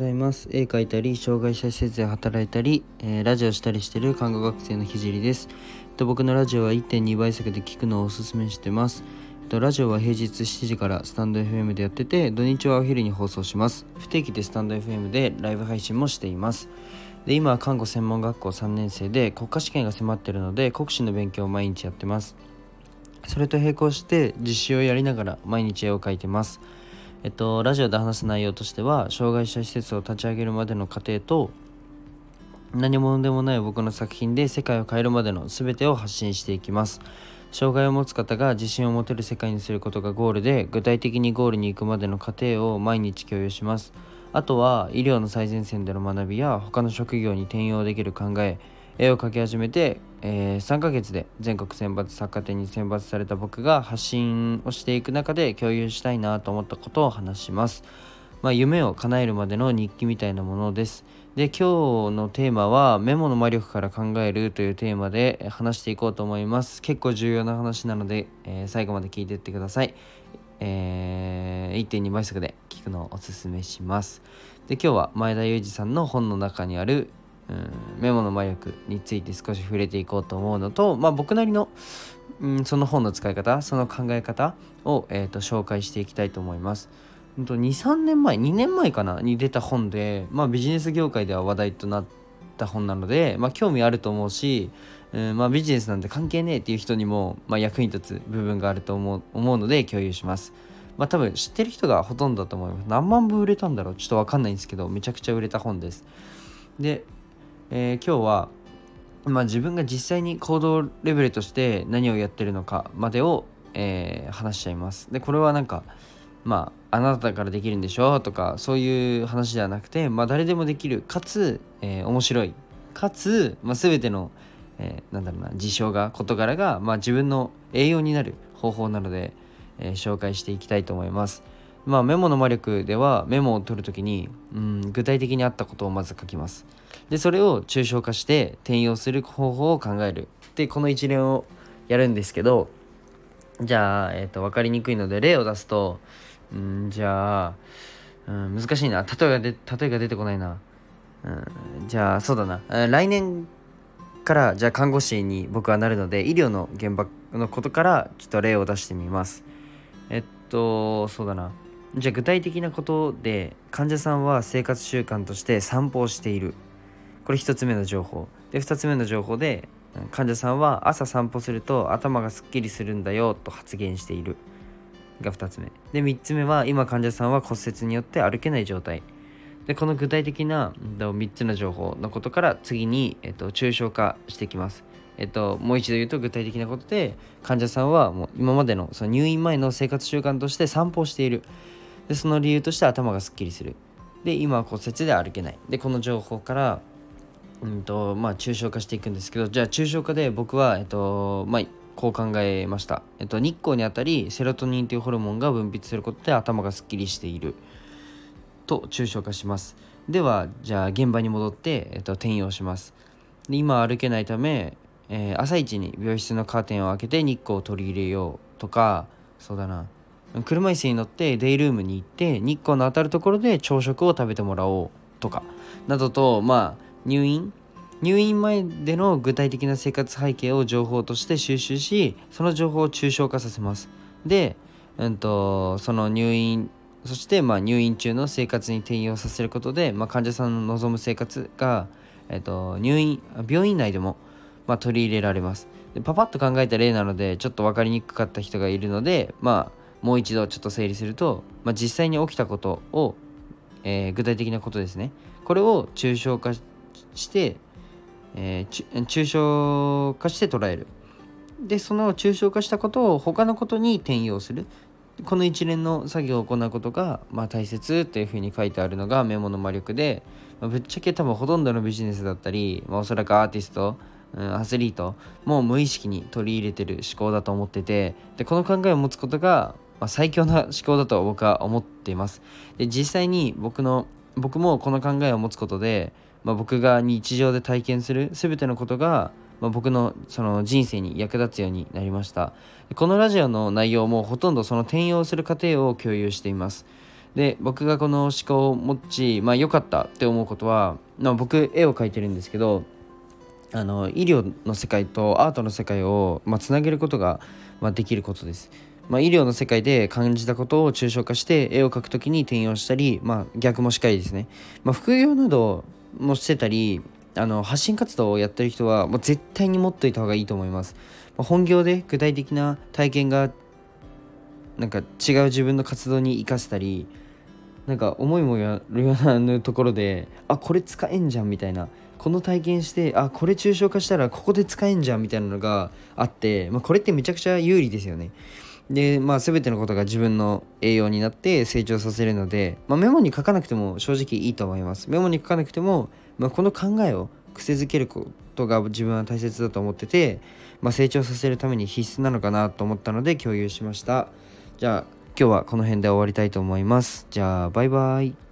ざいます。絵描いたり障害者施設で働いたり、えー、ラジオしたりしてる看護学生のひじりですと僕のラジオは1.2倍速で聞くのをおすすめしてます。えっとラジオは平日7時からスタンド FM でやってて土日はお昼に放送します。不定期でスタンド FM でライブ配信もしています。で今は看護専門学校3年生で国家試験が迫ってるので国試の勉強を毎日やってます。それと並行して実習をやりながら毎日絵を描いてます。えっと、ラジオで話す内容としては障害者施設を立ち上げるまでの過程と何者でもない僕の作品で世界を変えるまでの全てを発信していきます。障害を持つ方が自信を持てる世界にすることがゴールで具体的にゴールに行くまでの過程を毎日共有します。あとは医療の最前線での学びや他の職業に転用できる考え絵を描き始めて、えー、3ヶ月で全国選抜作家展に選抜された僕が発信をしていく中で共有したいなと思ったことを話します。まあ、夢を叶えるまでの日記みたいなものです。で、今日のテーマはメモの魔力から考えるというテーマで話していこうと思います。結構重要な話なので、えー、最後まで聞いていってください。えー、1.2倍速で聞くのをおすすめします。で、今日は前田裕二さんの本の中にあるメモの魔力について少し触れていこうと思うのと、まあ、僕なりの、うん、その本の使い方その考え方を、えーと、紹介していきたいと思います。23年前2年前かなに出た本で、まあ、ビジネス業界では話題となった本なので、まあ、興味あると思うし、うんまあ、ビジネスなんて関係ねえっていう人にも、まあ、役に立つ部分があると思う思うので共有します。まあ多分知ってる人がほとんどだと思います。何万部売れたんだろうちょっとわかんないんですけど、めちゃくちゃ売れた本です。で、えー、今日は、まあ、自分が実際に行動レベルとして何をやってるのかまでを、えー、話しちゃいます。でこれはなんかまああなたからできるんでしょとかそういう話ではなくて、まあ、誰でもできるかつ、えー、面白いかつ、まあ、全ての、えー、なんだろうな事象が事柄が、まあ、自分の栄養になる方法なので、えー、紹介していきたいと思います。まあ、メモの魔力ではメモを取るときに、うん、具体的にあったことをまず書きます。でそれを抽象化して転用する方法を考える。でこの一連をやるんですけどじゃあ、えーと、分かりにくいので例を出すとうんじゃあ、うん、難しいな。例えがで例えが出てこないな、うん、じゃあそうだな。来年からじゃあ看護師に僕はなるので医療の現場のことからちょっと例を出してみます。えっとそうだな。じゃあ具体的なことで患者さんは生活習慣として散歩をしている。これ1つ目の情報。で2つ目の情報で患者さんは朝散歩すると頭がすっきりするんだよと発言している。が2つ目。で3つ目は今患者さんは骨折によって歩けない状態。でこの具体的な3つの情報のことから次に、えっと、抽象化していきます。えっと、もう一度言うと具体的なことで患者さんはもう今までのその入院前の生活習慣として散歩をしている。でその理由として頭がすっきりする。で今は骨折で歩けない。でこの情報からうんとまあ、抽象化していくんですけどじゃあ抽象化で僕は、えっとまあ、こう考えました、えっと、日光にあたりセロトニンというホルモンが分泌することで頭がすっきりしている。と抽象化します。ではじゃあ現場に戻って、えっと、転用します。で今歩けないため、えー、朝一に病室のカーテンを開けて日光を取り入れようとかそうだな。車椅子に乗ってデイルームに行って日光の当たるところで朝食を食べてもらおうとか。などとまあ入院。入院前での具体的な生活背景を情報として収集しその情報を抽象化させます。で、うんと、その入院そしてまあ入院中の生活に転用させることで、まあ、患者さんの望む生活が、えっと、入院病院内でも、まあ、取り入れられます。でパパッと考えた例なのでちょっと分かりにくかった人がいるのでまあもう一度ちょっと整理すると、まあ、実際に起きたことを、えー、具体的なことですね。これを抽象化して、えー、抽象化して捉える。でその抽象化したことを他のことに転用する。この一連の作業を行うことが、まあ、大切っていうふうに書いてあるのがメモの魔力で、まあ、ぶっちゃけ多分ほとんどのビジネスだったり、まあ、おそらくアーティスト、うん、アスリートもう無意識に取り入れてる思考だと思っててでこの考えを持つことが、ま、最強な思考だと僕は思っています。で実際に僕の僕もこの考えを持つことでまあ、僕が日常で体験する全てのことが、まあ、僕のその人生に役立つようになりました。このラジオの内容もほとんどその転用する過程を共有しています。で僕がこの思考を持ちまあ良かったって思うことは、まあ、僕絵を描いてるんですけどあの医療の世界とアートの世界を、まあ、つなげることが、まあ、できることです。まあ、医療の世界で感じたことを抽象化して絵を描くときに転用したり、まあ、逆もしかりですね。まあ、副業などもしてたりあの発信活動をやってる人はもう絶対に持っといた方がいいと思います。まあ、本業で具体的な体験がなんか違う自分の活動に生かせたりなんか思いもやるようなところであこれ使えんじゃんみたいなこの体験してあこれ抽象化したらここで使えんじゃんみたいなのがあって、まあ、これってめちゃくちゃ有利ですよね。でまあ全てのことが自分の栄養になって成長させるので、まあ、メモに書かなくても正直いいと思います。メモに書かなくても、まあ、この考えを癖づけることが自分は大切だと思ってて、まあ、成長させるために必須なのかなと思ったので共有しました。じゃあ今日はこの辺で終わりたいと思います。じゃあバイバイ。